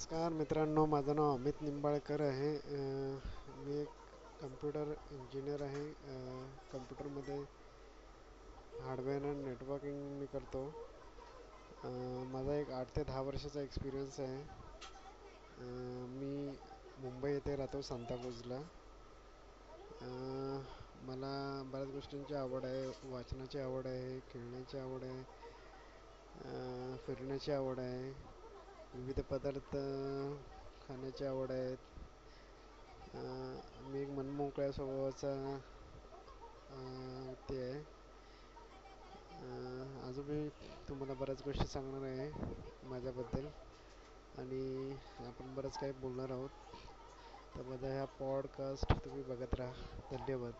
नमस्कार मित्रांनो माझं नाव अमित निंबाळकर आहे. मी एक कम्प्युटर इंजिनियर आहे. कम्प्युटरमध्ये हार्डवेअर अँड नेटवर्किंग मी करतो. माझा एक आठ ते दहा वर्षाचा एक्सपिरियन्स आहे. मी मुंबई येथे राहतो सांताक्रूजला मला बऱ्याच गोष्टींची आवड आहे. वाचनाची आवड आहे खेळण्याची आवड आहे. फिरण्याची आवड आहे. विविध पदार्थ खाण्याची आवड आहे मी एक मनमोकळ्या स्वभावाचा ते आहे. अजून मी तुम्हाला बऱ्याच गोष्टी सांगणार आहे माझ्याबद्दल. आणि आपण बरंच काही बोलणार आहोत. तर माझा ह्या पॉडकास्ट तुम्ही बघत राहा. धन्यवाद.